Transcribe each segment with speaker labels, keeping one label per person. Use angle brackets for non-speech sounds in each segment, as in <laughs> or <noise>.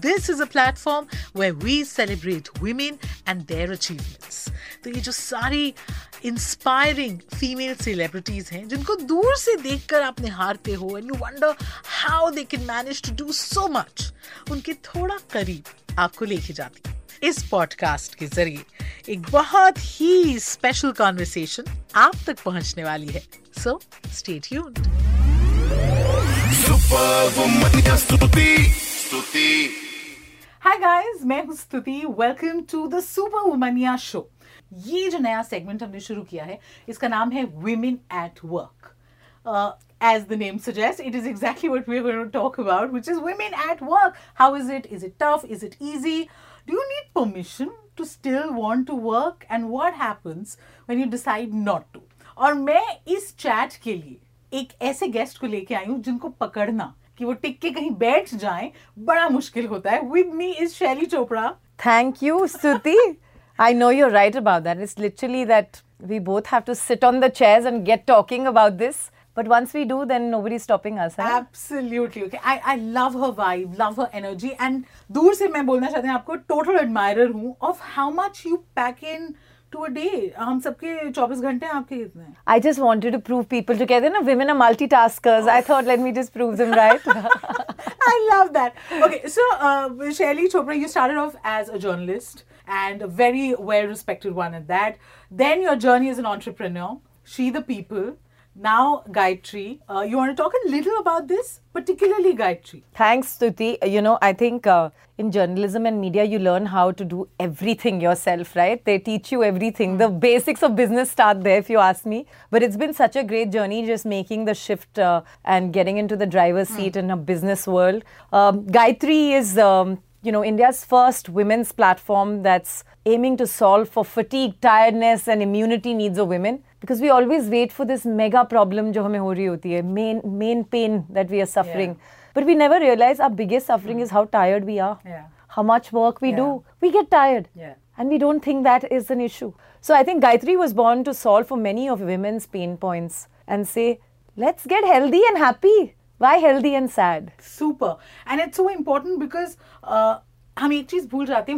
Speaker 1: This is a platform way we celebrate women and their achievements तो ये जो सारी इंस्पायरिंग फीमेल सेलिब्रिटीज हैं, जिनको दूर से देखकर आप निहारते हो and you wonder how they can manage to do so much उनके थोड़ा करीब आपको लेके जाती हूँ। इस पॉडकास्ट के ज़रिए एक बहुत ही स्पेशल कॉन्वर्सेशन आप तक पहुँचने वाली है। सो स्टे ट्यून्ड
Speaker 2: स्तुति
Speaker 1: हाय गाइस मैं हूँ Stuti welcome to the super womania show ये जो नया सेगमेंट हमने शुरू किया है इसका नाम है women at work as the name suggests, it is exactly what we're going to talk about, which is women at work. How is it? Is it tough? Is it easy? Do you need permission to still want to work? And what happens when you decide not to? और मैं इस chat के लिए एक ऐसे guest को लेके आई हूँ जिनको पकड़ना कि वो टिक के कहीं बैठ जाएँ बड़ा मुश्किल होता है विद मी इज़ शैली Chopra
Speaker 3: thank you Stuti I know you right about that it's literally that we both have to sit on the chairs and get talking about this But once we do, then nobody's stopping us. Huh?
Speaker 1: Absolutely. Okay. I, I love her vibe, love her energy. And दूर से मैं बोलना चाहती हूँ आपको total admirer हूँ of how much you pack in to a day हम सबके 24 घंटे हैं आपके कितने हैं
Speaker 3: I just wanted to prove people together. No, women are multitaskers. I thought, let me just prove them right.
Speaker 1: I love that. Okay, so uh, Shaili Chopra, you started off as a journalist and a very well respected one at that. Then your journey as an entrepreneur, She the People, now Gytree. Uh, you want to talk a little about this, particularly Gytree?
Speaker 3: Thanks, Stuti. You know, I think uh, in journalism and media, you learn how to do everything yourself, right? They teach you everything. The basics of business start there, if you ask me. But it's been such a great journey just making the shift uh, and getting into the driver's seat in a business world. Um, Gytree is. Um, you know, India's first women's platform that's aiming to solve for fatigue, tiredness, and immunity needs of women. Because we always wait for this mega problem जो हमें the main main pain that we are suffering. Yeah. But we never realize our biggest suffering mm. is how tired we are.
Speaker 1: Yeah.
Speaker 3: How much work we
Speaker 1: yeah.
Speaker 3: do. We get tired.
Speaker 1: Yeah.
Speaker 3: And we don't think that is an issue. So I think Gytree was born to solve for many of women's pain points and say, let's get healthy and happy. Why healthy and sad?
Speaker 1: Super. And it's so important because uh,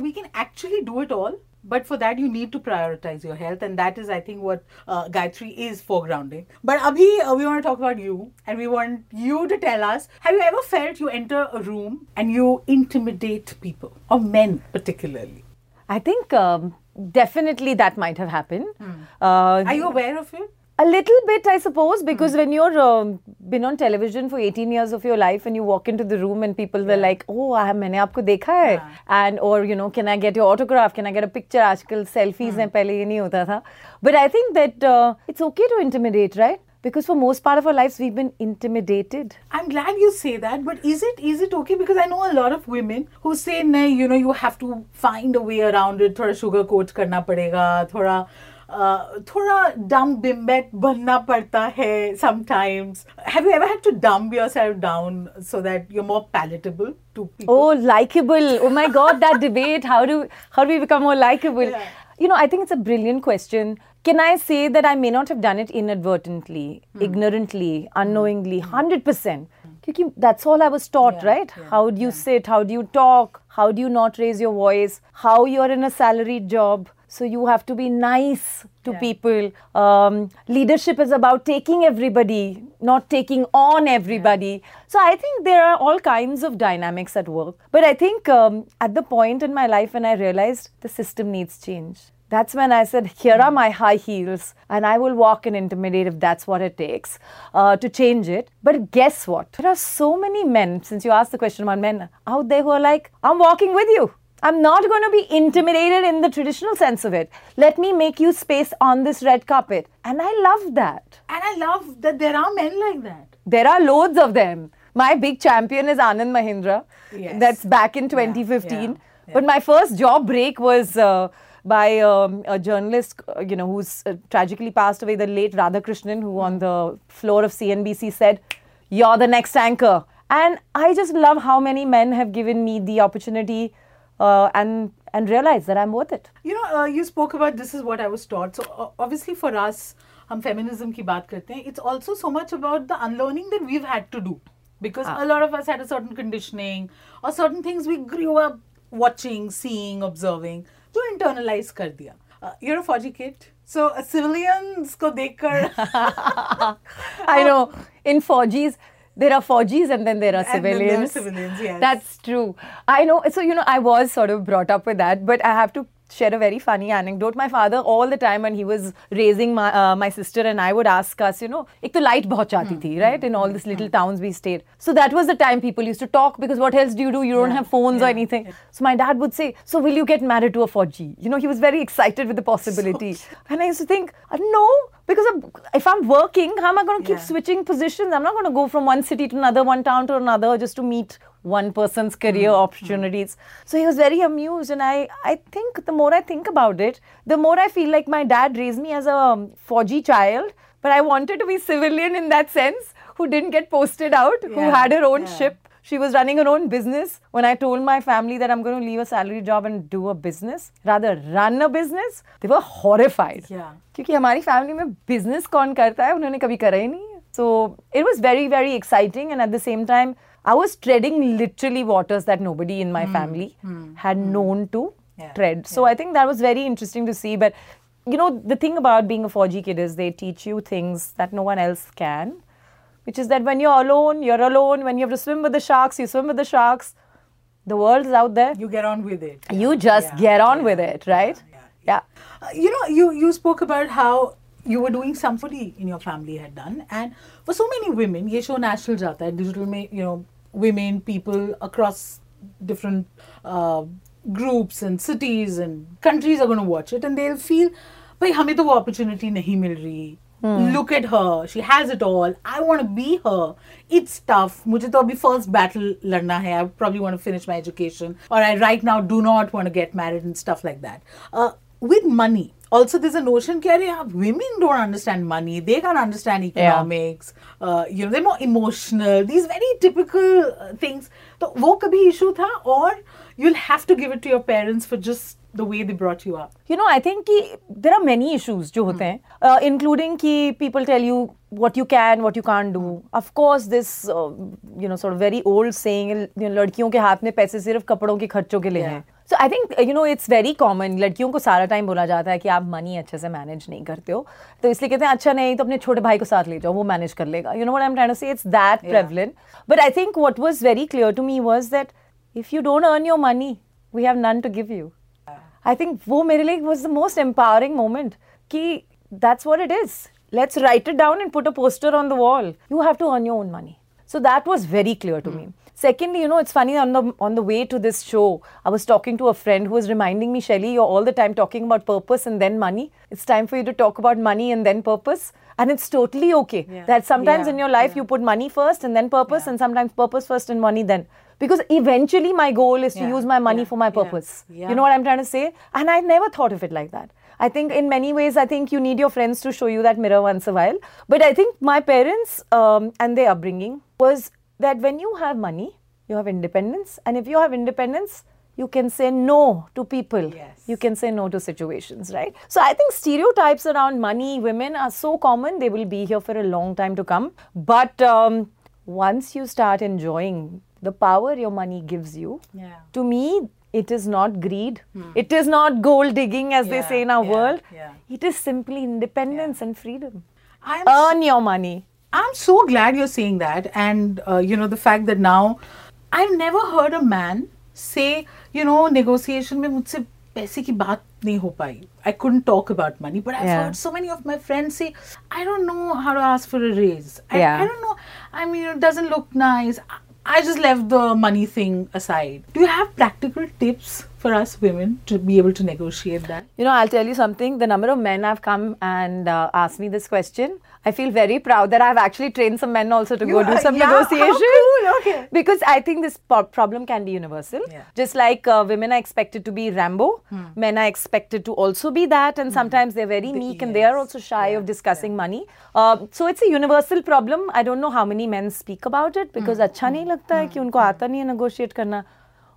Speaker 1: we can actually do it all, but for that you need to prioritize your health and that is i think what uh, Gytree is foregrounding. But abhi uh, we want to talk about you and we want you to tell us have you ever felt you enter a room and you intimidate people or men particularly?
Speaker 3: I think um, definitely that might have happened. Hmm. Uh,
Speaker 1: Are you aware of it?
Speaker 3: A little bit, I suppose, because when you're um, been on television for 18 years of your life and you walk into the room and people were like, "Oh, I मैंने आपको देखा है," and or you know, "Can I get your autograph? Can I get a picture?" आजकल selfies हैं पहले ये नहीं होता था. But I think that uh, it's okay to intimidate, right? Because for most part of our lives, we've been intimidated.
Speaker 1: I'm glad you say that, but is it is it okay? Because I know a lot of women who say, "No, you know, you have to find a way around it. थोड़ा sugar coat करना पड़ेगा, थोड़ा uh, थोड़ा dumb bimbet बनना पड़ता है sometimes. Have you ever had to dumb yourself down so that you're more palatable to people?
Speaker 3: Oh, likable. Oh my God, that debate. How do how do we become more likable?
Speaker 1: Yeah.
Speaker 3: You know, I think it's a brilliant question. Can I say that I may not have done it inadvertently, ignorantly, unknowingly, hundred percent? Because that's all I was taught,
Speaker 1: Yeah,
Speaker 3: right?
Speaker 1: yeah,
Speaker 3: how do you sit? How do you talk? How do you not raise your voice? How you're in a salaried job, so you have to be nice to
Speaker 1: Yeah.
Speaker 3: people. Um, leadership is about taking everybody, not taking on everybody. So I think there are all kinds of dynamics at work. But I think um, at the point in my life when I realized the system needs change. That's when I said, Here are my high heels, and I will walk and intimidate if that's what it takes uh, to change it. But guess what? There are so many men, since you asked the question about men, out there who are like, I'm walking with you. I'm not going to be intimidated in the traditional sense of it. Let me make you space on this red carpet. And I love that.
Speaker 1: And I love that there are men like that.
Speaker 3: There are loads of them. My big champion is Anand Mahindra.
Speaker 1: Yes.
Speaker 3: That's back in 2015.
Speaker 1: yeah, yeah.
Speaker 3: But my first job break was uh, by um, a journalist, uh, you know, who's uh, tragically passed away, the late Radhakrishnan, who on the floor of CNBC said, "You're the next anchor." And I just love how many men have given me the opportunity uh, and and realize that I'm worth it.
Speaker 1: You know, uh, you spoke about this is what I was taught. So uh, obviously for us, हम feminism की बात करते हैं. It's also so much about the unlearning that we've had to do because a lot of us had a certain conditioning or certain things we grew up watching, seeing, observing. जो internalize कर दिया. Uh, you're a Fauji kid, so uh, civilians को देखकर <laughs>
Speaker 3: I know <laughs> in 4Gs there are Faujis and then there are
Speaker 1: And then there are
Speaker 3: civilians.
Speaker 1: civilians, yes.
Speaker 3: That's true. I know. So you know, I was sort of brought up with that, but I have to share a very funny anecdote. My father all the time when he was raising my uh, my sister and I would ask us, you know, ek to light bahut chati thi, right? In all these little towns we stayed. So that was the time people used to talk because what else do you do? You don't
Speaker 1: yeah.
Speaker 3: have phones
Speaker 1: yeah.
Speaker 3: or anything. Yeah. So my dad would say, so will you get married to a Fauji? You know, he was very excited with the possibility. So and I used to think, uh, no, because if I'm working, how am I going to keep switching positions? I'm not going to go from one city to another, one town to another just to meet one person's career
Speaker 1: mm-hmm.
Speaker 3: opportunities. So he was very amused, and I, I think the more I think about it, the more I feel like my dad raised me as a um, Fauji child, but I wanted to be civilian in that sense, who didn't get posted out,
Speaker 1: yeah.
Speaker 3: who had her own
Speaker 1: yeah.
Speaker 3: ship. She was running her own business. When I told my family that I'm going to leave a salary job and do a business, rather run a business, they were horrified.
Speaker 1: Yeah.
Speaker 3: क्योंकि हमारी family, में business, कौन करता है उन्होंने कभी So it नहीं very, very exciting. And at the same time, I was treading literally waters that nobody in my mm. family mm. had mm. known to
Speaker 1: yeah.
Speaker 3: tread. So yeah. I think that was very interesting to see. But you know, the thing about being a Fauji kid is they teach you things that no one else can, which is that when you're alone, you're alone. When you have to swim with the sharks, you swim with the sharks. The world's out there.
Speaker 1: You get on with it. Yeah.
Speaker 3: You just get on with it, right?
Speaker 1: Yeah. Uh, you know, you you spoke about how you were doing somebody in your family had done and for so many women ये show national जाता है digital में you know women, people across different uh, groups and cities and countries are going to watch it, and they'll feel, भाई हमें तो वो opportunity नहीं मिल रही. Look at her. She has it all. I want to be her. It's tough. मुझे तो अभी first battle लड़ना है. I probably want to finish my education, or I right now do not want to get married and stuff like that. Uh, with money, also there's a notion that yeah, women don't understand money. They can't understand economics. yeah. Uh, you know, they're more emotional. These very typical uh, things. तो वो कभी issue था, or you'll have to give it to your parents for just the way they brought you up.
Speaker 3: You know, I think कि there are many issues जो होते हैं, uh, including कि people tell you what you can, what you can't do. Of course, this uh, you know sort of very old saying, you know, लड़कियों के हाथ में पैसे सिर्फ़ कपड़ों के खर्चों के लिए
Speaker 1: Yeah.
Speaker 3: हैं. So I think you know it's very common लड़कियों को सारा टाइम बोला जाता है कि आप मनी अच्छे से मैनेज नहीं करते हो। तो इसलिए कहते हैं अच्छा नहीं तो अपने छोटे भाई को साथ ले जाओ वो मैनेज कर लेगा। You know what I am trying say it's that prevalent but I think what was very clear to me was that if you don't earn your money we have none to give you I think वो मेरे लिए was the most empowering moment कि that's what it is let's write it down and put a poster on the wall you have to earn your own money so that was very clear to me Secondly, you know, it's funny on the on the way to this show, I was talking to a friend who was reminding me, Shaili, you're all the time talking about purpose and then money. It's time for you to talk about money and then purpose. And it's totally okay
Speaker 1: Yeah.
Speaker 3: that sometimes
Speaker 1: Yeah,
Speaker 3: in your life
Speaker 1: yeah.
Speaker 3: you put money first and then purpose, and sometimes purpose first and money then. Because eventually my goal is to use my money for my purpose. You know what I'm trying to say? And I never thought of it like that. I think in many ways, I think you need your friends to show you that mirror once a while. But I think my parents um, and their upbringing was that when you have money, you have independence. And if you have independence, you can say no to people.
Speaker 1: Yes.
Speaker 3: You can say no to situations, right? So I think stereotypes around money, women are so common, they will be here for a long time to come. But um, once you start enjoying the power your money gives you,
Speaker 1: Yeah.
Speaker 3: to me, it is not greed. It is not gold digging, as they
Speaker 1: Hmm.
Speaker 3: Say in our
Speaker 1: yeah,
Speaker 3: world.
Speaker 1: yeah.
Speaker 3: It is simply independence and freedom.
Speaker 1: I'm
Speaker 3: Earn your money.
Speaker 1: I'm so glad you're saying that, and uh, you know the fact that now I've never heard a man say, you know, negotiation में मुझसे पैसे की बात नहीं हो पाई. I couldn't talk about money, but I've
Speaker 3: Yeah.
Speaker 1: heard so many of my friends say, I don't know how to ask for a raise. I,
Speaker 3: Yeah.
Speaker 1: I don't know. I mean, it doesn't look nice. I- I just left the money thing aside. Do you have practical tips for us women to be able to negotiate that?
Speaker 3: You know, I'll tell you something. The number of men have come and uh, asked me this question. I feel very proud that I've actually trained some men also to
Speaker 1: You
Speaker 3: go do
Speaker 1: are-
Speaker 3: some
Speaker 1: yeah? <laughs> How
Speaker 3: negotiation.
Speaker 1: cool, okay.
Speaker 3: Because I think this po- problem can be universal.
Speaker 1: Yeah.
Speaker 3: Just like uh, women are expected to be Rambo, men are expected to also be that, and sometimes they're very meek and they are
Speaker 1: yes.
Speaker 3: also shy of discussing money. Uh, so it's a universal problem. I don't know how many men speak about it because अच्छा नहीं लगता है कि उनको आता नहीं है negotiate करना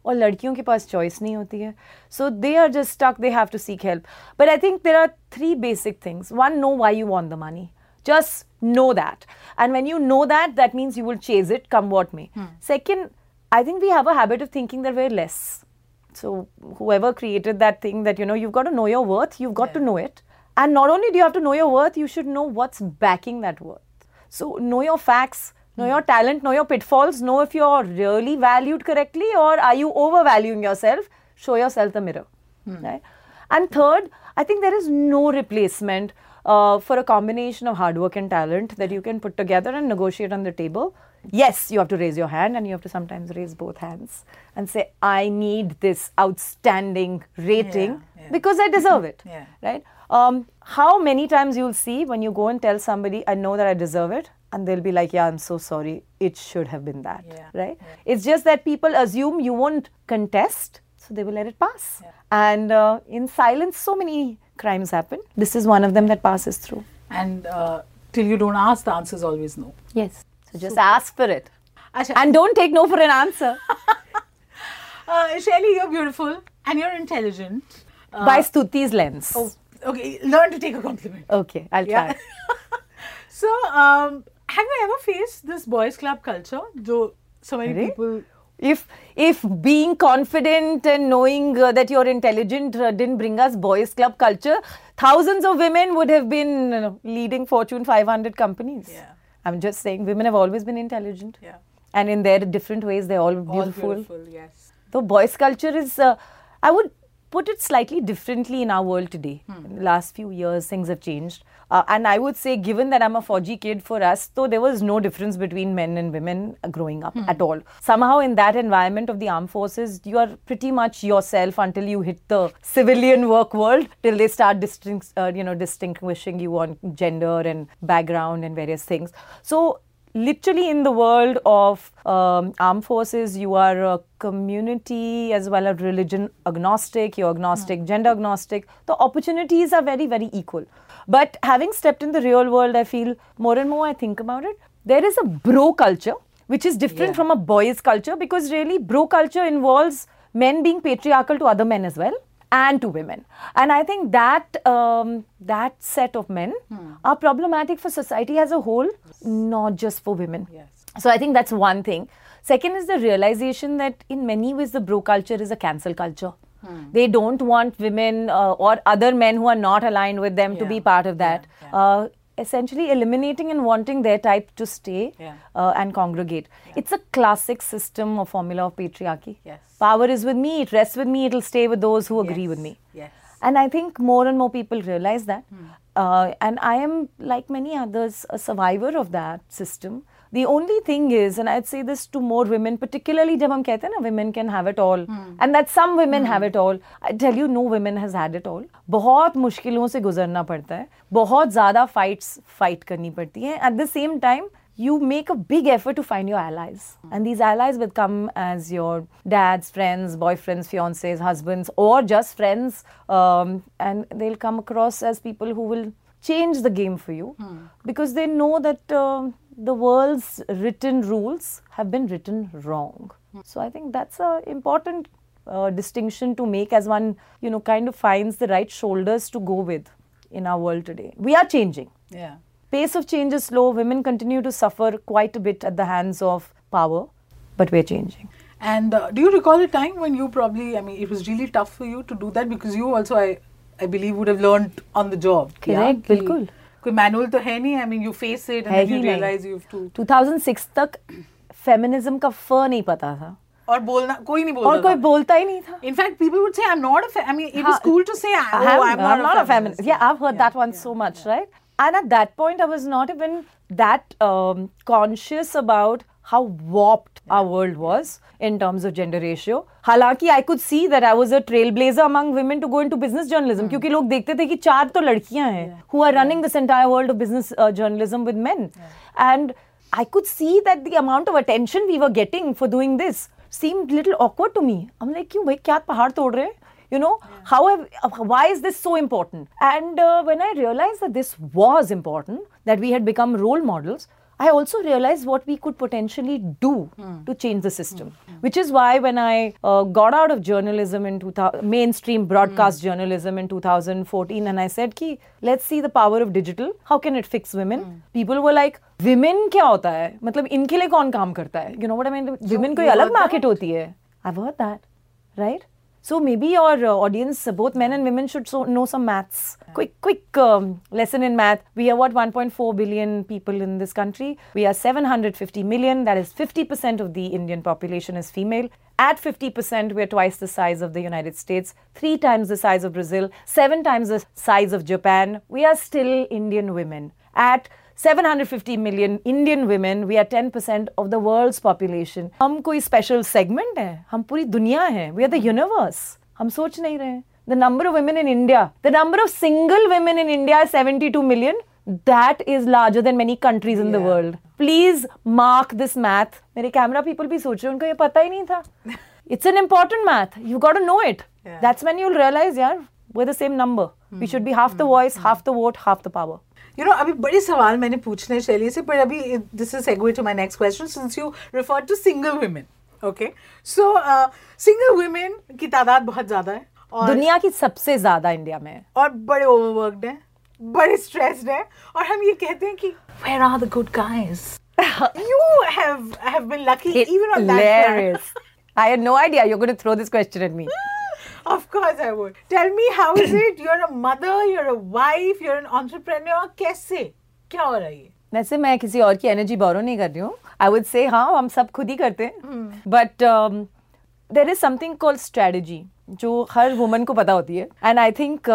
Speaker 3: और लड़कियों के पास चॉइस नहीं होती है so they are just stuck they have to seek help but I think there are three basic things one know why you want the money just know that. And when you know that that means you will chase it come what may. Hmm. Second i think we have a habit of thinking that we're less. So whoever created that thing that you know you've got to know your worth you've got to know it. And not only do you have to know your worth you should know what's backing that worth. So know your facts know hmm. your talent know your pitfalls know if you're really valued correctly or are you overvaluing yourself show yourself the mirror hmm. right? And third i think there is no replacement uh, for a combination of hard work and talent that you can put together and negotiate on the table. Yes you have to raise your hand and you have to sometimes raise both hands and say i need this outstanding rating
Speaker 1: Yeah, yeah.
Speaker 3: because i deserve it <laughs>
Speaker 1: Yeah.
Speaker 3: right? Um, how many times you'll see when you go and tell somebody i know that i deserve it and they'll be like yeah i'm so sorry. It should have been that
Speaker 1: Yeah,
Speaker 3: right? it's just that people assume you won't contest so they will let it pass. And uh, in silence so many crimes happen this is one of them that passes through
Speaker 1: And uh, till you don't ask, the answer is always no.
Speaker 3: yes so just ask for it
Speaker 1: Asha,
Speaker 3: and don't take no for an answer <laughs>
Speaker 1: uh, Shaili, you're beautiful and you're intelligent. Uh,
Speaker 3: by stuti's lens
Speaker 1: oh, okay, learn to take a compliment.
Speaker 3: okay i'll try
Speaker 1: Yeah. <laughs> so, um, have you ever faced this boys' club culture? Do so many
Speaker 3: Really?
Speaker 1: people?
Speaker 3: If if being confident and knowing uh, that you're intelligent uh, didn't bring us boys club culture thousands of women would have been uh, leading fortune 500 companies
Speaker 1: Yeah.
Speaker 3: i'm just saying women have always been intelligent
Speaker 1: Yeah.
Speaker 3: and in their different ways they're all beautiful,
Speaker 1: All beautiful, yes.
Speaker 3: so boys culture is uh, i would put it slightly differently in our world today. In the last few years things have changed. Uh, and i would say given that i'm a Fauji kid for us though there was no difference between men and women growing up at all. Somehow in that environment of the armed forces you are pretty much yourself until you hit the civilian work world till they start distinct, uh, you know distinguishing you on gender and background and various things. So literally in the world of um, armed forces you are a community as well as religion agnostic you're agnostic gender agnostic. The opportunities are very very equal. But having stepped in the real world i feel more and more i think about it there is a bro culture which is different
Speaker 1: Yeah.
Speaker 3: from a boys culture because really bro culture involves men being patriarchal to other men as well and to women. And i think that um, that set of men are problematic for society as a whole not just for women.
Speaker 1: Yes.
Speaker 3: so i think that's one thing. Second is the realization that in many ways the bro culture is a cancel culture. They don't want women uh, or other men who are not aligned with them to be part of that.
Speaker 1: Yeah, yeah.
Speaker 3: Uh, essentially eliminating and wanting their type to stay
Speaker 1: Yeah.
Speaker 3: uh, and congregate. It's a classic system or formula of patriarchy.
Speaker 1: Yes.
Speaker 3: Power is with me, it rests with me, it'll stay with those who agree
Speaker 1: Yes,
Speaker 3: with me.
Speaker 1: Yes.
Speaker 3: And I think more and more people realize that. Uh, and I am, like many others, a survivor of that system The only thing is, and I'd say this to more women, particularly जब हम कहते हैं ना women can have it all, and that some women have it all. I tell you, no women has had it all. बहुत मुश्किलों से गुजरना पड़ता है बहुत ज़्यादा fights fight करनी पड़ती हैं. At the same time, you make a big effort to find your allies. And these allies will come as your dads, friends, boyfriends, fiancés, husbands, or just friends. Um, and they'll come across as people who will change the game for you because they know that um the world's written rules have been written wrong. Hmm. So I think that's an important uh, distinction to make as one, you know, kind of finds the right shoulders to go with in our world today. We are changing.
Speaker 1: Yeah.
Speaker 3: Pace of change is slow. Women continue to suffer quite a bit at the hands of power, but we're changing.
Speaker 1: And uh, do you recall a time when you probably, I mean, it was really tough for you to do that because you also, I, I believe, would have learned on the job.
Speaker 3: Correct,
Speaker 1: yeah?
Speaker 3: cool.
Speaker 1: कोई manual तो है नहीं I mean you face it and you realise you have to
Speaker 3: 2006 तक feminism का फ नहीं पता था।
Speaker 1: और बोलना कोई नहीं बोलता
Speaker 3: और कोई बोलता ही नहीं था।
Speaker 1: In fact people would say I am not a I mean it
Speaker 3: is
Speaker 1: cool to say
Speaker 3: I
Speaker 1: am not a feminist
Speaker 3: या I have heard that one so much right and at that point I was not even that conscious about how how our world was in terms of gender ratio. हालांकि I could see that I was a trailblazer among women to go into business journalism क्योंकि लोग देखते थे कि चार तो लड़कियां हैं who are running this entire world of business uh, journalism with men. And I could see that the amount of attention we were getting for doing this seemed little awkward to me. I'm like, क्यों भाई क्या पहाड़ तोड़ रहे हैं? You know, how have, uh, why is this so important? And uh, when I realized that this was important, that we had become role models, I also realized what we could potentially do to change the system. Which is why when I uh, got out of journalism in 2000, mainstream broadcast journalism in 2014, and I said, "Ki, let's see the power of digital. How can it fix women?" People were like, "Women क्या होता है? मतलब इनके लिए कौन काम करता है? You know what I mean? Women कोई
Speaker 1: you
Speaker 3: अलग
Speaker 1: heard
Speaker 3: market होती है. I've heard that, right? So maybe your uh, audience, uh, both men and women, should so know some maths. Quick, quick um, lesson in math. We are what 1.4 billion people in this country. We are 750 million. That is 50% of the Indian population is female. At 50%, we are twice the size of the United States, three times the size of Brazil, seven times the size of Japan. We are still Indian women. At 750 million Indian women, we are 10% of the world's population. हम कोई special segment है हम पूरी दुनिया है We are the universe. हम सोच नहीं रहे हैं The number of women in India, the number of single women in India is 72 million. That is larger than many countries in the world. Please mark this math. मेरे camera people भी सोच रहे हैं उनको ये पता ही नहीं था. <laughs> It's an important math. You got to know it.
Speaker 1: Yeah.
Speaker 3: That's when you'll realize, yeah, we're the same number. We should be half the voice, half the vote, half the power.
Speaker 1: You know अभी बड़े सवाल मैंने पूछने शैली से पर अभी this is segue to my next question since you refer to single women okay so single women की तादाद बहुत ज़्यादा है और
Speaker 3: दुनिया की सबसे ज़्यादा इंडिया में
Speaker 1: और बड़े ओवरवर्क्ड हैं बड़े स्ट्रेस्ड हैं और हम ये कहते हैं कि where are the good guys you have have been lucky even on that
Speaker 3: Hilarious. <laughs> I had no idea you're going to throw this question at me.
Speaker 1: of <laughs> course I would. Tell me how is it? You're a mother, you're a wife, you're an entrepreneur. कैसे? क्या हो रहा है ये?
Speaker 3: वैसे मैं किसी और की एनर्जी बोरो नहीं कर रही हूँ आई वुड से हाँ हम सब खुद ही करते हैं but there is something called strategy जो हर वुमन को पता होती है and I think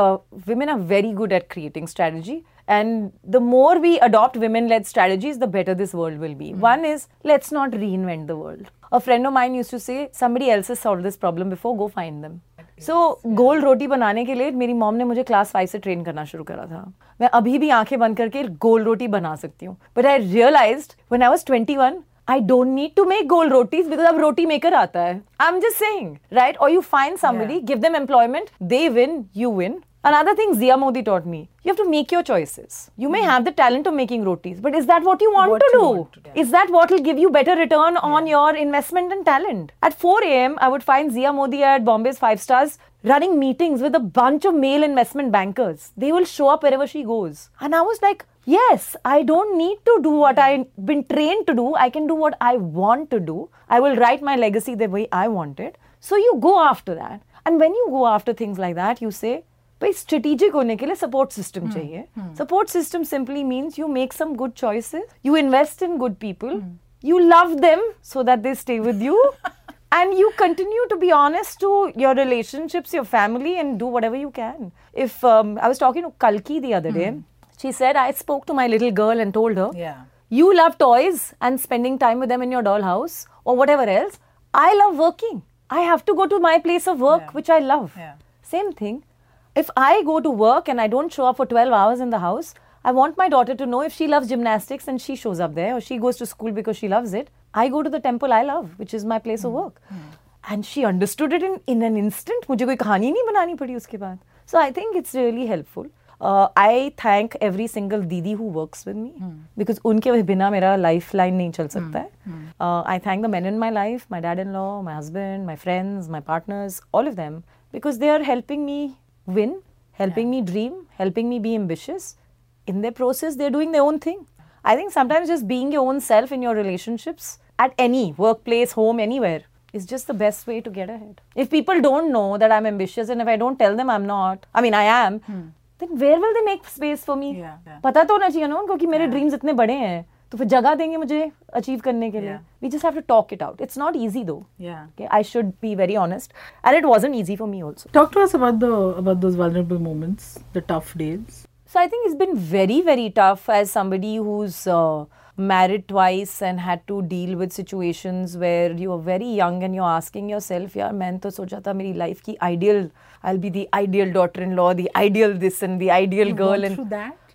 Speaker 3: women are very good at creating strategy and the more we adopt women led strategies the better this world will be one is let's not reinvent the world a friend of mine used to say somebody else has solved this problem before go find them So गोल रोटी बनाने के लिए मेरी mom ने मुझे class five से train करना शुरू करा था मैं अभी भी आँखें बंद करके गोल रोटी बना सकती हूँ but I realise when I was twenty one I don't need to make gold rotis because अब रोटी मेकर आता है I'm just saying right or you find somebody
Speaker 1: Yeah.
Speaker 3: give them employment they win you win Another thing Zia Modi taught me, you have to make your choices. You may hmm. have the talent of making rotis, but is that what you want
Speaker 1: What
Speaker 3: to
Speaker 1: you
Speaker 3: do?
Speaker 1: want to do.
Speaker 3: Is that what will give you better return on your investment and talent? At 4 a.m., I would find Zia Modi at Bombay's Five Stars running meetings with a bunch of male investment bankers. They will show up wherever she goes. And I was like, yes, I don't need to do what hmm. I've been trained to do. I can do what I want to do. I will write my legacy the way I want it. So you go after that. And when you go after things like that, you say, भाई strategic होने के लिए support system चाहिए support system simply means you make some good choices you invest in good people you love them so that they stay with you <laughs> and you continue to be honest to your relationships your family and do whatever you can if um, i was talking to kalki the other day she said i spoke to my little girl and told her
Speaker 1: Yeah.
Speaker 3: you love toys and spending time with them in your dollhouse or whatever else i love working i have to go to my place of work
Speaker 1: Yeah.
Speaker 3: which i love
Speaker 1: Yeah.
Speaker 3: same thing if I go to work and I don't show up for 12 hours in the house, I want my daughter to know if she loves gymnastics and she shows up there or she goes to school because she loves it. I go to the temple I love, which is my place of work. And she understood it in, in an instant. मुझे कोई कहानी नहीं बनानी पड़ी उसके बाद. So I think it's really helpful. Uh, I thank every single didi who works with me because उनके बिना मेरा lifeline नहीं चल सकता है. Uh, I thank the men in my life, my dad-in-law, my husband, my friends, my partners, all of them because they are helping me win, helping me dream, helping me be ambitious. In their process, they're doing their own thing. I think sometimes just being your own self in your relationships at any workplace, home, anywhere is just the best way to get ahead. If people don't know that I'm ambitious and if I don't tell them I'm not, I mean, I am, then where will they make space for me?
Speaker 1: Yeah, yeah.
Speaker 3: पता तो होना चाहिए ना उनको कि मेरे dreams इतने बड़े हैं तो फिर जगह देंगे मुझे अचीव करने के लिए। We just have to talk it out it's not
Speaker 1: easy
Speaker 3: though I should be very honest and it was easy for me also
Speaker 1: talk to us about those vulnerable moments the tough days
Speaker 3: so I think it's been very very tough as somebody who is married twice and had to deal with situations where you are very young and you are asking your यार मैंने तो सोचा था मेरी life की ideal I'll be the ideal daughter in law the ideal this and the ideal girl and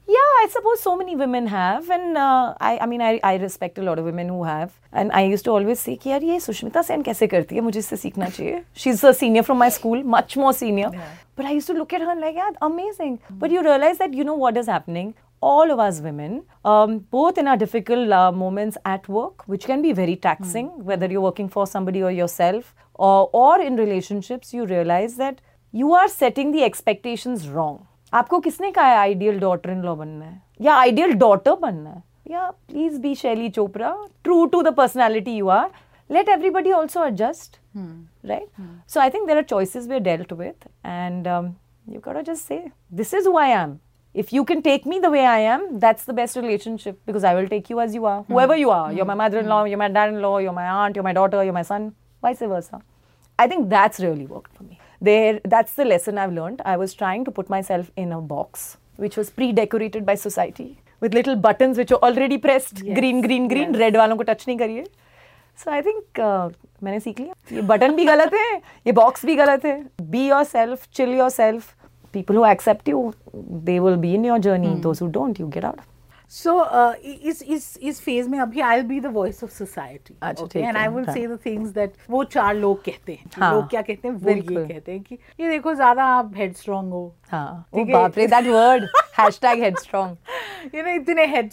Speaker 3: yeah, I suppose so many women have, and uh, I, I mean, I, I respect a lot of women who have. And I used to always say कि यार ये सुष्मिता सेन कैसे करती है मुझे इससे सीखना चाहिए. She's a senior from my school, much more senior. But I used to look at her and like, yeah, amazing. But you realize that you know what is happening. All of us women, um, both in our difficult uh, moments at work, which can be very taxing, whether you're working for somebody or yourself, or, or in relationships, you realize that you are setting the expectations wrong. आपको किसने कहा है ideal daughter in law बनना है या ideal daughter बनना है या please be Shaili Chopra true to the personality you are let everybody also adjust right so i think there are choices we're dealt with and um, you gotta just say this is who i am if you can take me the way i am that's the best relationship because i will take you as you are whoever you are you're my mother-in-law you're my dad-in-law you're my aunt you're my daughter you're my son vice versa I think that's really worked for me. There, that's the lesson I've learned. I was trying to put myself in a box which was pre-decorated by society with little buttons which were already pressed, green, green, green. Red वालों को touch नहीं करिए. So I think uh, मैंने सीख लिया. ये button भी गलत है, ये बॉक्स भी गलत है. Be yourself, chill yourself. People who accept you, they will be in your journey. Those who don't, you get out.
Speaker 1: So uh, इस इस इस फ़ेज़ में अभी I
Speaker 3: be
Speaker 1: the
Speaker 3: voice
Speaker 1: of
Speaker 3: society
Speaker 1: and I
Speaker 3: will.
Speaker 1: Say the things that वो चार लोग कहते हैं
Speaker 3: हाँ,
Speaker 1: लोग क्या कहते हैं वो ये कहते हैं कि ये देखो ज़्यादा आप हेड स्ट्रांग हो
Speaker 3: हाँ.
Speaker 1: ठीक है।
Speaker 3: बाप रे, that word. Hashtag headstrong. <laughs>
Speaker 1: You know इतने हेड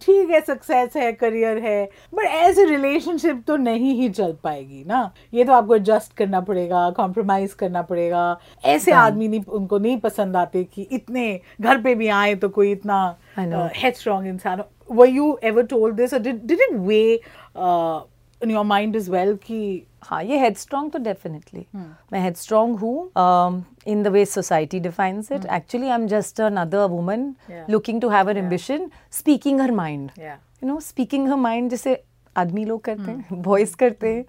Speaker 1: ठीक है सक्सेस है करियर है बट एज ए रिलेशनशिप तो नहीं ही चल पाएगी ना ये तो आपको एडजस्ट करना पड़ेगा कॉम्प्रोमाइज करना पड़ेगा ऐसे
Speaker 3: हाँ।
Speaker 1: आदमी नहीं उनको नहीं पसंद आते कि इतने घर पे भी आए तो कोई इतना हेड स्ट्रांग इंसान were you ever told this did it weigh in your mind is well कि
Speaker 3: हाँ ये हेड स्ट्रॉन्ग तो डेफिनेटली मैं हेड स्ट्रॉन्ग हूँ in the way society defines it actually I am just
Speaker 1: another
Speaker 3: woman looking to have an ambition speaking her
Speaker 1: mind
Speaker 3: you know speaking her mind जैसे आदमी लोग करते हैं <laughs> वॉइस करते हैं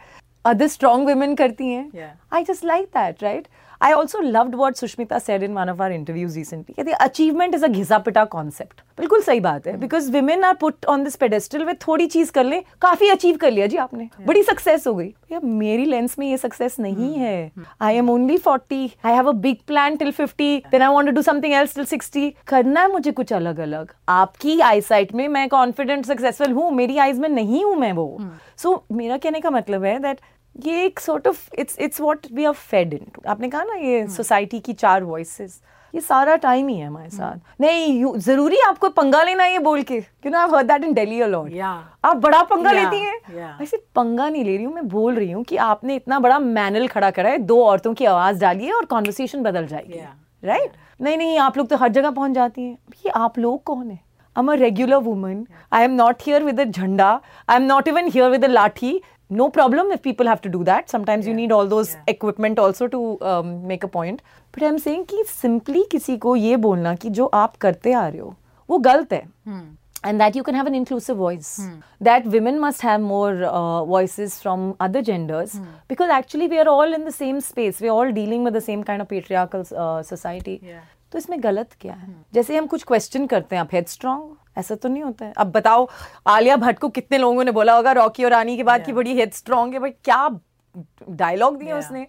Speaker 3: अदर स्ट्रॉन्ग वुमेन करती हैं। I just like that right I also loved what Sushmita said in one of our interviews recently. है, achievement is a घिसा पिटा concept. बिल्कुल सही बात है because women are put on this pedestal with थोड़ी चीज़ कर ले काफ़ी अचीव कर लिया जी आपने। बड़ी सक्सेस हो गई। यार मेरी लेंस में ये सक्सेस नहीं है। I am only 40 I have a big plan till 50 then I want to do something else till 60 करना है मुझे कुछ अलग अलग आपकी आईसाइट में मैं कॉन्फिडेंट सक्सेसफुल हूँ मेरी आईज में नहीं हूँ मैं वो। सो मेरा कहने का मतलब है दैट ये एक sort of it's it's what we are fed into आपने कहा ना ये सोसाइटी की चार वॉइसेस ये सारा टाइम ही है हमारे साथ। नहीं ज़रूरी है आपको पंगा लेना है ये बोल के। You know I heard that in Delhi a
Speaker 1: lot
Speaker 3: आप बड़ा पंगा
Speaker 1: Yeah,
Speaker 3: लेती हैं।
Speaker 1: yeah.
Speaker 3: ऐसे पंगा नहीं ले रही हूँ मैं बोल रही हूँ कि आपने इतना बड़ा मैनल खड़ा करा है दो औरतों की आवाज़ डालिए और कॉन्वर्सेशन बदल जाएगी।
Speaker 1: Right Yeah.
Speaker 3: राइट नहीं नहीं आप लोग तो हर जगह पहुँच जाती हैं। ये आप लोग कौन है? I'm a regular woman. I am not here with a jhanda. I'm not even here with a lathi. No problem if people have to do that. Sometimes yeah. you need all those yeah. equipment also to um, make a point. But I'm saying कि simply किसी को ये बोलना कि जो आप करते आ रहे हो वो गलत है. And that you can have an inclusive voice. hmm. That women must have more uh, voices from other genders hmm. because actually we are all in the same space. We are all dealing with the same kind of patriarchal uh, society.
Speaker 1: Yeah.
Speaker 3: तो इसमें गलत क्या है जैसे हम कुछ question करते हैं आप हेड स्ट्रॉन्ग ऐसा तो नहीं होता है। अब बताओ आलिया भट्ट को कितने लोगों ने बोला होगा रॉकी और रानी के बाद yeah. की बड़ी हेड स्ट्रॉन्ग है बट क्या डायलॉग दिए
Speaker 1: Yeah,
Speaker 3: उसने।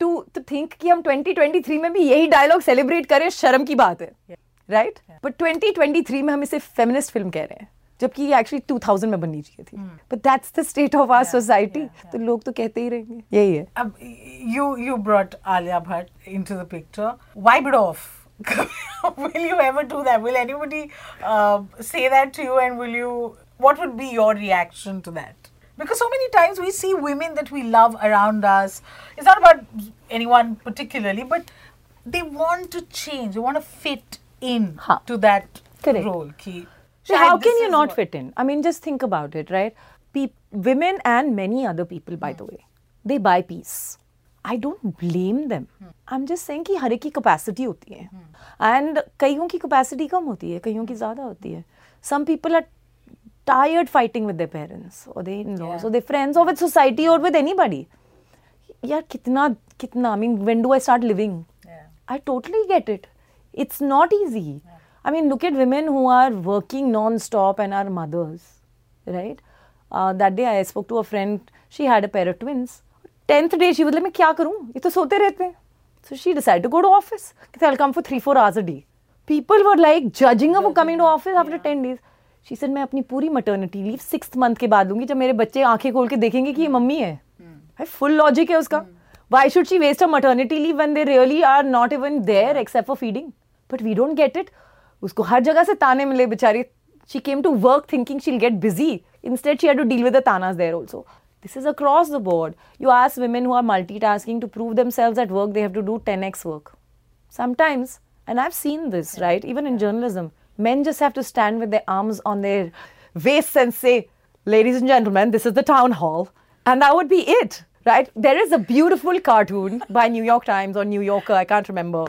Speaker 3: टू टू थिंक कि हम 2023 में भी यही डायलॉग सेलिब्रेट करें शर्म की बात है। राइट बट 2023 में हम इसे फेमिनिस्ट फ़िल्म कह रहे हैं जबकि ये एक्चुअली 2000 में बननी चाहिए थी। But that's the state of our society तो लोग तो कहते ही रहेंगे यही है।
Speaker 1: अब you brought Alia Bhatt into the picture. Wipe it off. <laughs> will you ever do that? Will anybody uh, say that to you? And will you? What would be your reaction to that? Because so many times we see women that we love around us. It's not about anyone particularly, but they want to change. They want to fit in
Speaker 3: हाँ.
Speaker 1: to that
Speaker 3: Correct.
Speaker 1: role. Ki,
Speaker 3: So how can you not
Speaker 1: what-"
Speaker 3: fit in? I mean, just think about it, right? Peop- women and many other people, by the way, they buy peace. I don't blame them. I'm just saying कि हर एक की capacity होती है and कईयों की capacity कम होती है कईयों की ज़्यादा होती है some people are tired fighting with their parents or their in-laws or their friends or with society or with anybody यार कितना कितना I mean when do I start living
Speaker 1: Yeah.
Speaker 3: I totally get it. It's not easy. I mean, look at women who are working non-stop and are mothers. right? Uh, that day I spoke to a friend. She had a pair of twins. tenth day she बोले मैं क्या करूँ? ये तो सोते रहते हैं. So she decide to go to office I come for three four hours a day people were like judging अब coming to office after ten days she sir मैं अपनी पूरी मटर्निटी लीव सिक्स मंथ के बाद दूँगी जब मेरे बच्चे आँखें खोल के देखेंगे कि ये मम्मी है। hmm. भाई फुल लॉजिक है उसका। Why should she waste a maternity leave when they really are not even there except for feeding but we don't get it उसको हर जगह से ताने मिले बेचारी। She came to work thinking she'll get busy instead she had to deal with the तानाज there also This is across the board. You ask women who are multitasking to prove themselves at work, they have to do 10x work. Sometimes, and I've seen this, right? Even in journalism, men just have to stand with their arms on their waists and say, Ladies and gentlemen, this is the town hall. And that would be it, right? There is a beautiful cartoon by New York Times or New Yorker, I can't remember.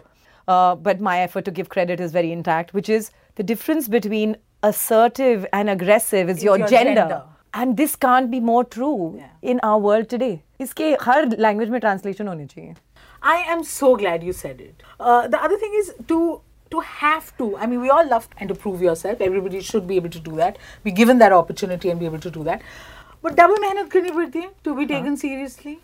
Speaker 3: Uh, but my effort to give credit is very intact, which is the difference between assertive and aggressive is, your,
Speaker 1: your
Speaker 3: gender.
Speaker 1: gender.
Speaker 3: And this can't be more true in our world today. इसके हर language में translation होनी चाहिए
Speaker 1: I am so glad you said it. Uh, the other thing is to to have to. I mean, we all love and to prove yourself. Everybody should be able to do that. Be given that opportunity and be able to do that. But double मेहनत करनी पड़ती है to be taken seriously.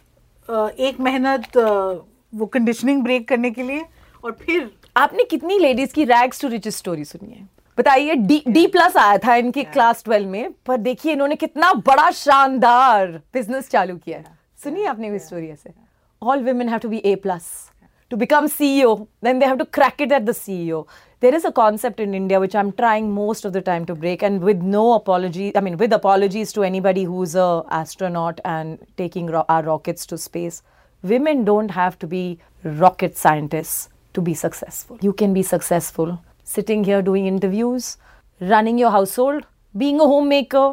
Speaker 1: Uh, एक मेहनत uh, वो conditioning break करने के लिए और फिर
Speaker 3: आपने कितनी लेडीज की रैग्स टू रिचेस स्टोरी सुनी है बताइए डी डी प्लस आया था इनके क्लास ट्वेल्व में पर देखिए इन्होंने कितना बड़ा शानदार बिज़नेस चालू किया है। सुनिए आपने भी स्टोरी ऐसे। All women have to be A plus to become C then they have to crack it at the C O is a concept in India which I am trying most of the time to break and with no apology I mean with apologies to anybody who is a and taking are rockets to space women don't have to be rocket scientist to be successful you can be successful sitting here doing interviews, running your household, being a homemaker,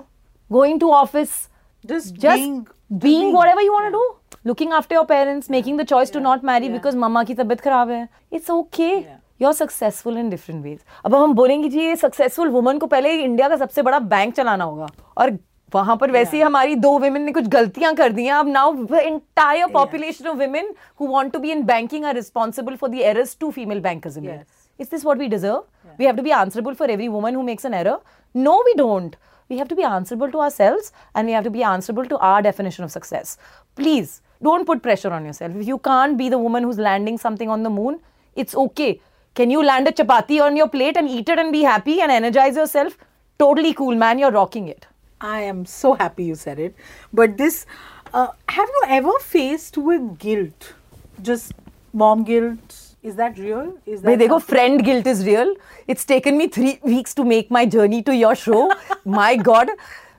Speaker 3: going to office,
Speaker 1: just,
Speaker 3: just
Speaker 1: being
Speaker 3: being, whatever you want to do looking after your parents making the choice yeah. to not marry yeah. because mama की तबीयत खराब है it's okay you're successful in different ways अब हम बोलेंगे जी ये successful woman को पहले इंडिया का सबसे बड़ा बैंक चलाना होगा और वहाँ पर वैसे ही हमारी दो women ने कुछ गलतियाँ कर दी हैं अब now the entire population of women who want to be in banking are responsible for the errors two female bankers have made
Speaker 1: Yes.
Speaker 3: Is this what we deserve? We have to be answerable for every woman who makes an error? No, we don't. We have to be answerable to ourselves and we have to be answerable to our definition of success. Please don't put pressure on yourself. If you can't be the woman who's landing something on the moon, it's okay. Can you land a chapati on your plate and eat it and be happy and energize yourself? Totally cool, man. You're rocking it.
Speaker 1: I am so happy you said it. But this, uh, have you ever faced with guilt? Just mom guilt? Is that real? Is that
Speaker 3: they
Speaker 1: go,
Speaker 3: friend guilt is real. It's taken me three weeks to make my journey to your show. <laughs> my God,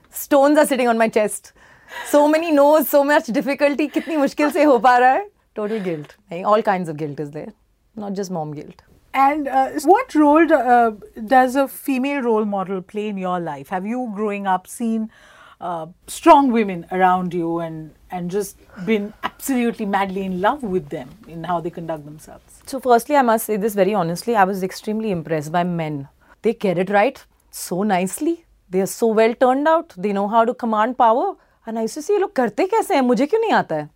Speaker 3: stones are sitting on my chest. So many no's, so much difficulty. Kitni mushkil se ho pa raha hai. Total guilt. All kinds of guilt is there, not just mom guilt.
Speaker 1: And uh, what role uh, does a female role model play in your life? Have you, growing up, seen uh, strong women around you and, and just been absolutely madly in love with them in how they conduct themselves?
Speaker 3: So, firstly, I must say this very honestly I was extremely impressed by men. They get it right so nicely, they are so well turned out, they know how to command power. And I used to say, look, karte kaise hai? Mujhe kyun nahi aata hai?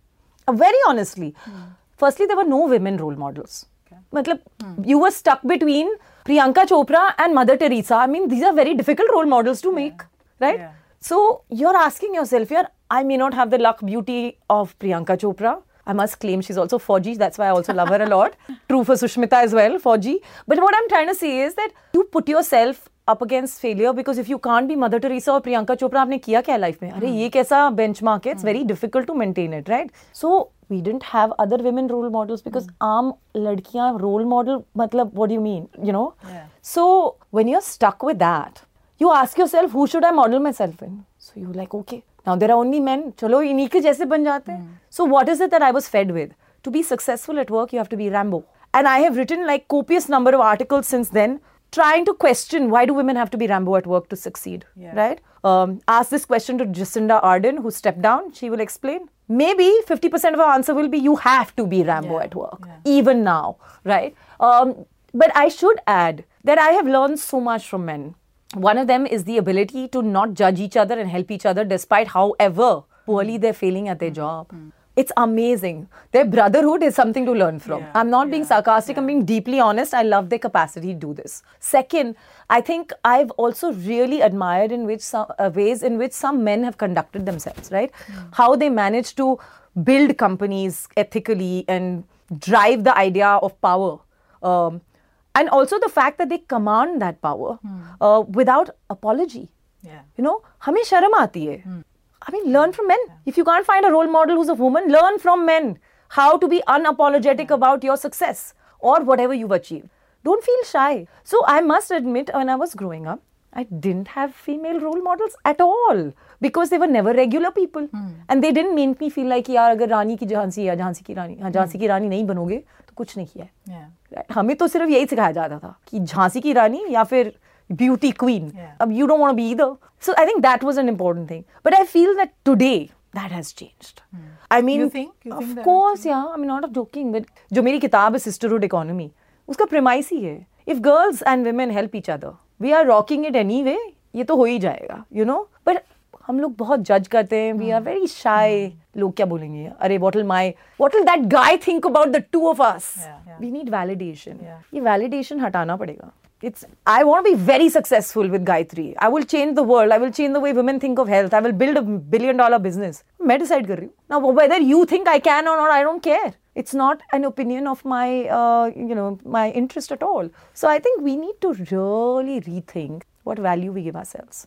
Speaker 3: Uh, very honestly. Hmm. Firstly, there were no women role models. Okay. Matlab, hmm. You were stuck between Priyanka Chopra and Mother Teresa. I mean, these are very difficult role models to yeah. make, right?
Speaker 1: Yeah.
Speaker 3: So, you're asking yourself, here, I may not have the luck beauty of Priyanka Chopra. I must claim she's also Fauji. That's why I also love her a lot. <laughs> True for Sushmita as well, Fauji. But what I'm trying to say is that you put yourself up against failure because if you can't be Mother Teresa or Priyanka Chopra, आपने किया क्या life में अरे hmm. ये कैसा benchmark it's hmm. very difficult to maintain it right so we didn't have other women role models because hmm. आम लड़कियां role model what do you mean you know
Speaker 1: yeah.
Speaker 3: so when you're stuck with that you ask yourself who should I model myself in so you're like okay now there are only men. चलो इन्हीं के जैसे बन जाते हैं. So what is it that I was fed with? To be successful at work, you have to be Rambo. And I have written like copious number of articles since then, trying to question why do women have to be Rambo at work to succeed,
Speaker 1: Yeah.
Speaker 3: right? Um, ask this question to Jacinda Ardern, who stepped down. She will explain. Maybe 50% of her answer will be you have to be Rambo
Speaker 1: Yeah,
Speaker 3: at work,
Speaker 1: yeah.
Speaker 3: even now, right? Um, but I should add that I have learned so much from men. One of them is the ability to not judge each other and help each other despite however poorly they're failing at their job. It's amazing. Their brotherhood is something to learn from.
Speaker 1: Yeah,
Speaker 3: I'm not being
Speaker 1: yeah,
Speaker 3: sarcastic, I'm being deeply honest. I love their capacity to do this. Second, I think I've also really admired in which some uh, ways in which some men have conducted themselves, right? How they manage to build companies ethically and drive the idea of power. Um, and also the fact that they command that power uh, without apology.
Speaker 1: Yeah.
Speaker 3: You know, हमें शर्म आती है. I mean, learn from men. If you can't find a role model who's a woman, learn from men how to be unapologetic about your success or whatever you've achieved. Don't feel shy. So I must admit, when I was growing up, I didn't have female role models at all because they were never regular people, and they didn't make me feel like यार अगर रानी की झांसी या झांसी की रानी हाँ झांसी की रानी नहीं बनोगे तो कुछ नहीं किया
Speaker 1: yeah.
Speaker 3: हमें तो सिर्फ़ यही सिखाया जाता था कि झांसी की रानी या फिर ब्यूटी क्वीन अब you don't want to be either so I think that was an important thing but I feel
Speaker 1: that today that has
Speaker 3: changed
Speaker 1: I mean
Speaker 3: of या I am not joking but जो मेरी किताब है sisterhood economy उसका premise ही है if girls and women help each other we are rocking it anyway ये तो हो ही जाएगा you know? We are very shy. करते हैं. वी आर वेरी शाई लोग क्या बोलेंगे? अरे what will my what will that guy think about the
Speaker 1: two of
Speaker 3: us we need
Speaker 1: validation
Speaker 3: ये वैलिडेशन हटाना पड़ेगा. It's i want to be very successful with Gytree. I will change the world. I will change the way women think of health. I will build a billion dollar business. मैं decide कर now whether you think i can or not i don't care. It's not an opinion of my uh, you know my interest at all. So i think we need to really rethink what value we give ourselves.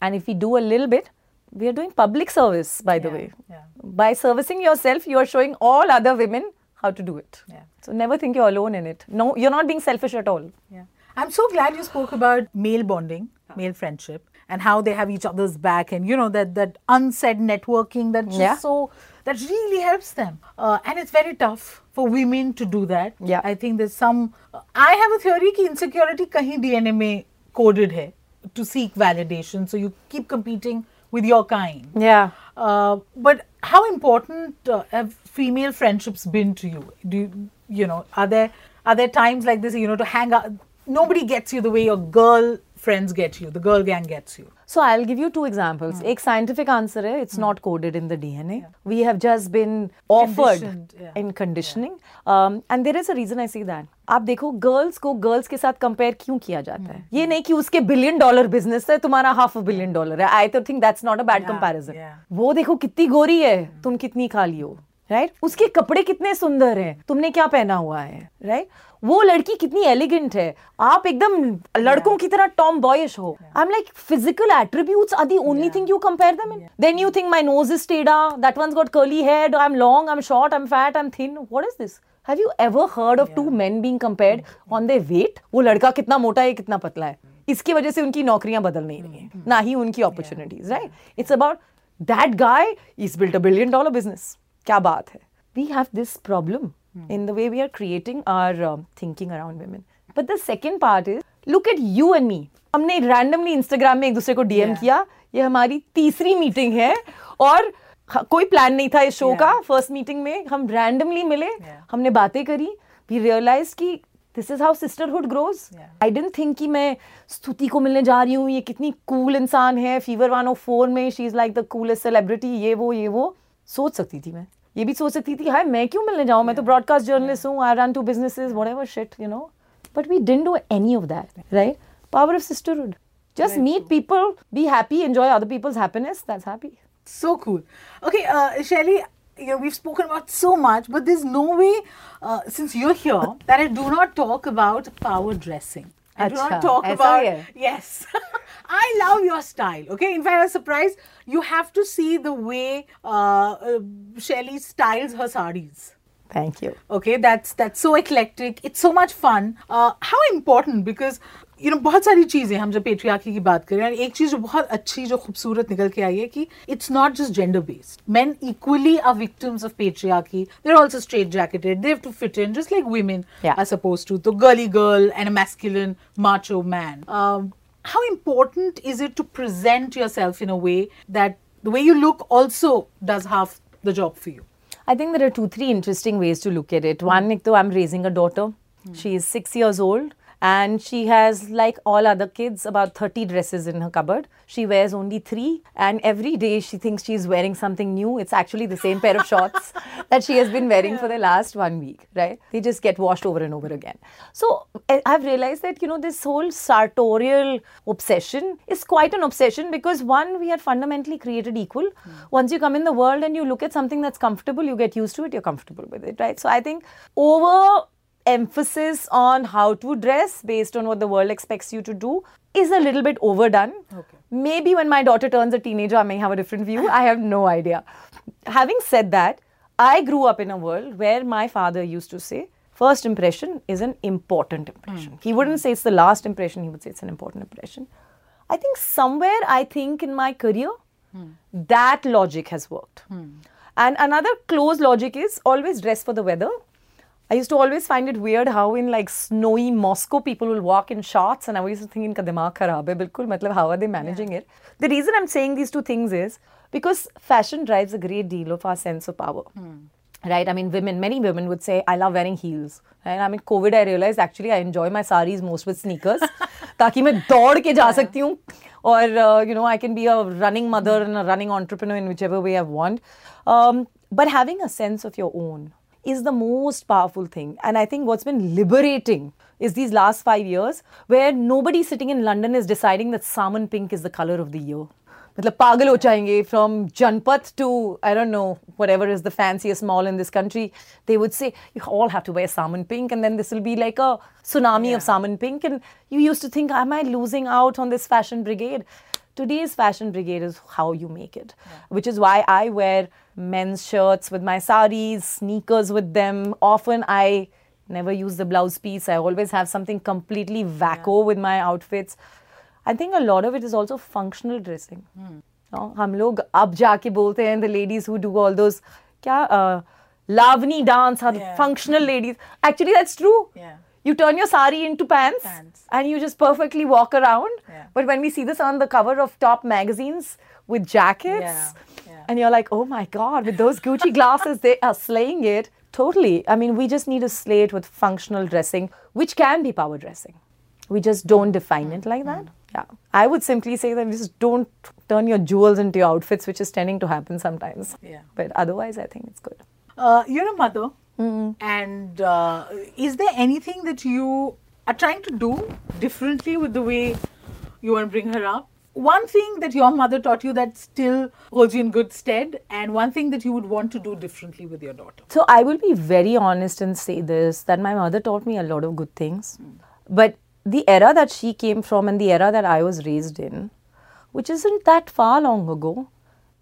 Speaker 3: And if we do a little bit, we are doing public service, by the
Speaker 1: yeah,
Speaker 3: way.
Speaker 1: Yeah.
Speaker 3: By servicing yourself, you are showing all other women how to do it.
Speaker 1: Yeah.
Speaker 3: So never think you're alone in it. No, you're not being selfish at all.
Speaker 1: Yeah. I'm so glad you spoke about male bonding, male friendship, and how they have each other's back, and you know that that unsaid networking that just
Speaker 3: yeah.
Speaker 1: so that really helps them. Uh, and it's very tough for women to do that.
Speaker 3: Yeah.
Speaker 1: I think there's some. I have a theory that insecurity kahin DNA mein coded hai to seek validation. So you keep competing with your kind.
Speaker 3: Yeah.
Speaker 1: Uh, but how important uh, have female friendships been to you? Do you, you know are there are there times like this you know to hang out? Nobody gets you the way your girl friends get you, the girl gang gets you.
Speaker 3: So I'll give you two examples. Mm. Scientific answer it's mm. not coded in the DNA. Yeah. We have just been offered
Speaker 1: yeah.
Speaker 3: in conditioning. Yeah. Um, and there is a reason I say that. आप देखो girls को girls के साथ compare क्यों किया जाता है? ये नहीं कि उसके बिलियन डॉलर बिज़नेस है तुम्हारा हाफ़ अ बिलियन डॉलर है। आई तो think that's not
Speaker 1: a
Speaker 3: bad
Speaker 1: comparison
Speaker 3: वो देखो कितनी गोरी है तुम कितनी खाली हो राइट right? उसके कपड़े कितने सुंदर हैं तुमने क्या पहना हुआ है राइट right? वो लड़की कितनी एलिगेंट है। आप एकदम लड़कों की तरह टॉम बॉयश हो। I am like physical attributes are the only thing you compare them in then you think my nose is टेढ़ा that one's got curly head I am long I am short I am fat I am thin what is this have you ever heard of two men being compared on their weight वो लड़का कितना मोटा है कितना पतला है। इसकी वजह से उनकी नौकरियाँ बदल नहीं रही हैं। ना ही उनकी opportunities right it's about that guy is built a billion dollar business क्या बात है? We have this problem in the way we are creating our um, thinking around women. But the second part is look at you and me. हमने randomly Instagram में एक दूसरे को DM
Speaker 1: Yeah.
Speaker 3: किया ये हमारी तीसरी मीटिंग है और कोई प्लान नहीं था इस शो
Speaker 1: Yeah.
Speaker 3: का। फ़र्स्ट मीटिंग में हम रैंडमली मिले
Speaker 1: Yeah.
Speaker 3: हमने बातें करी। वी रियलाइज़ कि this is how sisterhood
Speaker 1: grows
Speaker 3: I don't think कि मैं स्तुति को मिलने जा रही हूँ। ये कितनी कूल cool इंसान है। फीवर वन फोर में she is like the coolest celebrity ये वो ये वो। सोच सकती थी मैं। ये भी सोच सकती थी हाय मैं क्यों मिलने जाऊँ? मैं तो ब्रॉडकास्ट जर्नलिस्ट हूँ। I run two businesses whatever shit you know but we don't do any of that right power of sisterhood just meet people be happy enjoy other people's happiness that's happy
Speaker 1: so cool. Okay, uh, Shaili, you know, we've spoken about so much, but there's no way, uh, since you're here, <laughs> that I do not talk about power dressing. I Achha, do not talk about. Yes. <laughs> I love your style. Okay. In fact, I was surprised. You have to see the way uh, uh, Shaili styles her saris.
Speaker 3: Thank you.
Speaker 1: Okay, that's that's so eclectic. It's so much fun. Uh, how important because you know बहुत सारी चीज़ें हम जब patriarchy की बात करें and एक चीज़ जो बहुत अच्छी जो खूबसूरत निकल के आई है कि it's not just gender based men equally are victims of patriarchy there also straight jacketed they've to fit in just like women I suppose to to girly girl and masculine macho man how important is it to present yourself in a way that the way you look also does half the job for you
Speaker 3: I think there are two three interesting ways to look at it one एक तो I am raising a daughter she is six years old And she has, like all other kids, about 30 dresses in her cupboard. She wears only three, and every day she thinks she's wearing something new. It's actually the same pair of shorts <laughs> that she has been wearing for the last one week, right? They just get washed over and over again. So I- I've realized that, you know, this whole sartorial obsession is quite an obsession because one, we are fundamentally created equal. Hmm. Once you come in the world and you look at something that's comfortable, you get used to it, you're comfortable with it, right? So I think over emphasis on how to dress based on what the world expects you to do is a little bit overdone.
Speaker 1: Okay.
Speaker 3: Maybe when my daughter turns a teenager, I may have a different view. I have no idea. Having said that, I grew up in a world where my father used to say, first impression is an important impression. Hmm. He wouldn't say it's the last impression, he would say it's an important impression. I think somewhere, I think in my career, hmm. that logic has worked. Hmm. And another close logic is always dress for the weather. I used to always find it weird how in like snowy Moscow people will walk in shorts and I used to think इनका दिमाग खराब है बिल्कुल मतलब how are they managing it? The reason I'm saying these two things is because fashion drives a great deal of our sense of power. Right? I mean, women, many women would say, I love wearing heels. And I mean, COVID, I realized actually I enjoy my saris most with sneakers. <laughs> ताकि मैं दौड़ के जा सकती हूँ or uh, you know I can be a running mother and a running entrepreneur in whichever way I want. Um, but having a sense of your own is the most powerful thing. And I think what's been liberating is these last five years where nobody sitting in London is deciding that salmon pink is the color of the year. मतलब पागल हो जाएंगे from Janpat to I don't know whatever is the fanciest mall in this country they would say you all have to wear salmon pink and then this will be like a tsunami of salmon pink and you used to think am I losing out on this fashion brigade today's fashion brigade is how you make it which is why I wear men's shirts with my saris sneakers with them often I never use the blouse piece I always have something completely wacko with my outfits I think a lot of it is also functional dressing. No? हम लोग अब जाके बोलते हैं the ladies who do all those क्या uh, lavani dance are the
Speaker 1: Yeah.
Speaker 3: functional ladies. Actually, that's true.
Speaker 1: Yeah.
Speaker 3: You turn your sari into pants,
Speaker 1: Pants.
Speaker 3: and you just perfectly walk around.
Speaker 1: Yeah.
Speaker 3: But when we see this on the cover of top magazines with jackets,
Speaker 1: Yeah, yeah.
Speaker 3: and you're like, oh my god, with those Gucci glasses, they are slaying it. Totally. I mean, we just need to slay it with functional dressing, which can be power dressing. We just don't define it like that. Yeah. I would simply say that we just don't turn your jewels into your outfits, which is tending to happen sometimes.
Speaker 1: Yeah.
Speaker 3: But otherwise, I think it's good.
Speaker 1: Uh, you're a mother, and uh, is there anything that you are trying to do differently with the way you want to bring her up? One thing that your mother taught you that still holds you in good stead, and one thing that you would want to do differently with your daughter.
Speaker 3: So I will be very honest and say this that my mother taught me a lot of good things. But the era that she came from and the era that I was raised in, which isn't that far long ago,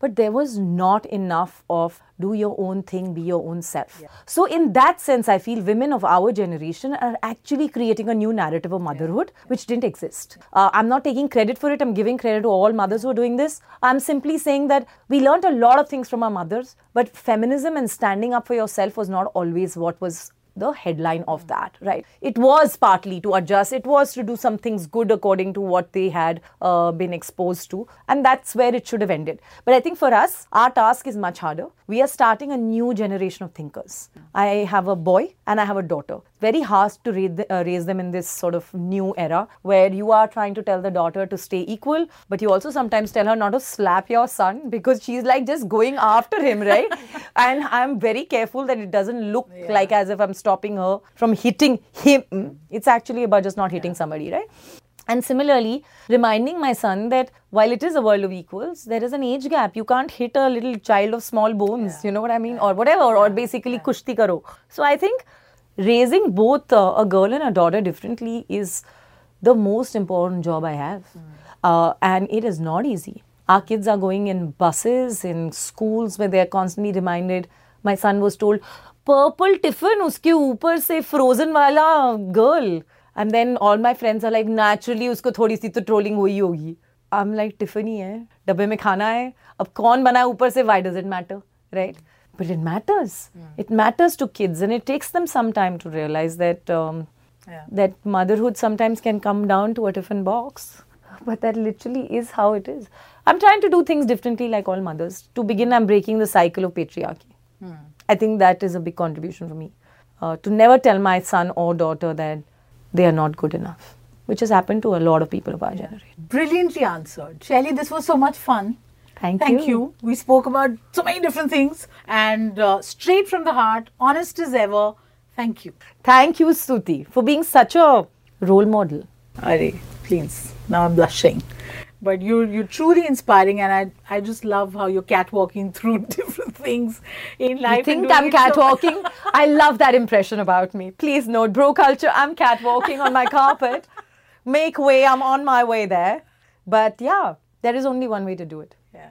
Speaker 3: but there was not enough of do your own thing, be your own self. So, in that sense, I feel women of our generation are actually creating a new narrative of motherhood which didn't exist. Uh, I'm not taking credit for it, I'm giving credit to all mothers who are doing this. I'm simply saying that we learned a lot of things from our mothers, but feminism and standing up for yourself was not always what was the headline of that, right? It was partly to adjust, it was to do some things good according to what they had uh, been exposed to, and that's where it should have ended. But I think for us, our task is much harder. We are starting a new generation of thinkers. I have a boy and I have a daughter. Very hard to raise, the- uh, raise them in this sort of new era where you are trying to tell the daughter to stay equal, but you also sometimes tell her not to slap your son because she's like just going after him, right? <laughs> and I'm very careful that it doesn't look like as if I'm stopping her from hitting him. It's actually about just not hitting somebody, right? And similarly, reminding my son that while it is a world of equals, there is an age gap. You can't hit a little child of small bones, you know what I mean? Or whatever, or basically kushti karo. So I think raising both uh, a girl and a daughter differently is the most important job I have. Mm. Uh, and it is not easy. Our kids are going in buses, in schools where they are constantly reminded. My son was told, purple tiffin, uske upar se frozen wala girl. And then all my friends are like, naturally usko thodi si to trolling hui hogi. I'm like, "Tiffany hi hai, dabbe mein khana hai, ab kaun bana upar se, why does it matter, right? But it matters. It matters to kids and it takes them some time to realize that um,
Speaker 1: Yeah.
Speaker 3: that motherhood sometimes can come down to a tiffin box. But that literally is how it is. I'm trying to do things differently like all mothers. To begin i'm breaking the cycle of patriarchy. I think that is a big contribution for me. Uh, to never tell my son or daughter that they are not good enough, which has happened to a lot of people of our generation.
Speaker 1: Brilliantly answered. Shaili, this was so much fun.
Speaker 3: Thank,
Speaker 1: Thank you. We spoke about so many different things and uh, straight from the heart, honest as ever. Thank you.
Speaker 3: Thank you, Stutee, for being such a role model.
Speaker 1: Are, please. Now I'm blushing. But you're you're truly inspiring, and I I just love how you're catwalking through <laughs> different things in life.
Speaker 3: You think I'm
Speaker 1: it so- <laughs>
Speaker 3: I love that impression about me. Please note, bro culture, I'm catwalking on my <laughs> carpet. Make way, I'm on my way there. But yeah, there is only one way to do it.
Speaker 2: Yeah.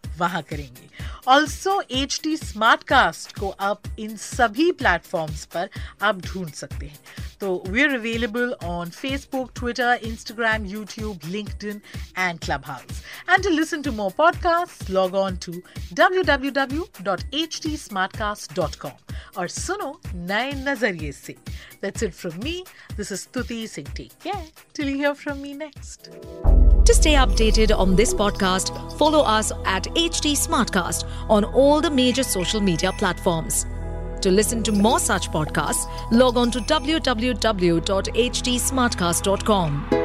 Speaker 1: वहाँ करेंगे। Also H T Smartcast को आप इन सभी platforms पर आप ढूंढ सकते हैं। तो we are available on Facebook Twitter Instagram YouTube LinkedIn and Clubhouse and to listen to more podcast log on to W W W dot H T Smartcast dot com और सुनो नए नज़रिए से। That's it from me. This is Stutee Singh. take care till you hear from me next.
Speaker 4: To stay updated on this podcast, follow us at HT Smartcast on all the major social media platforms. To listen to more such podcasts, log on to www.htsmartcast.com.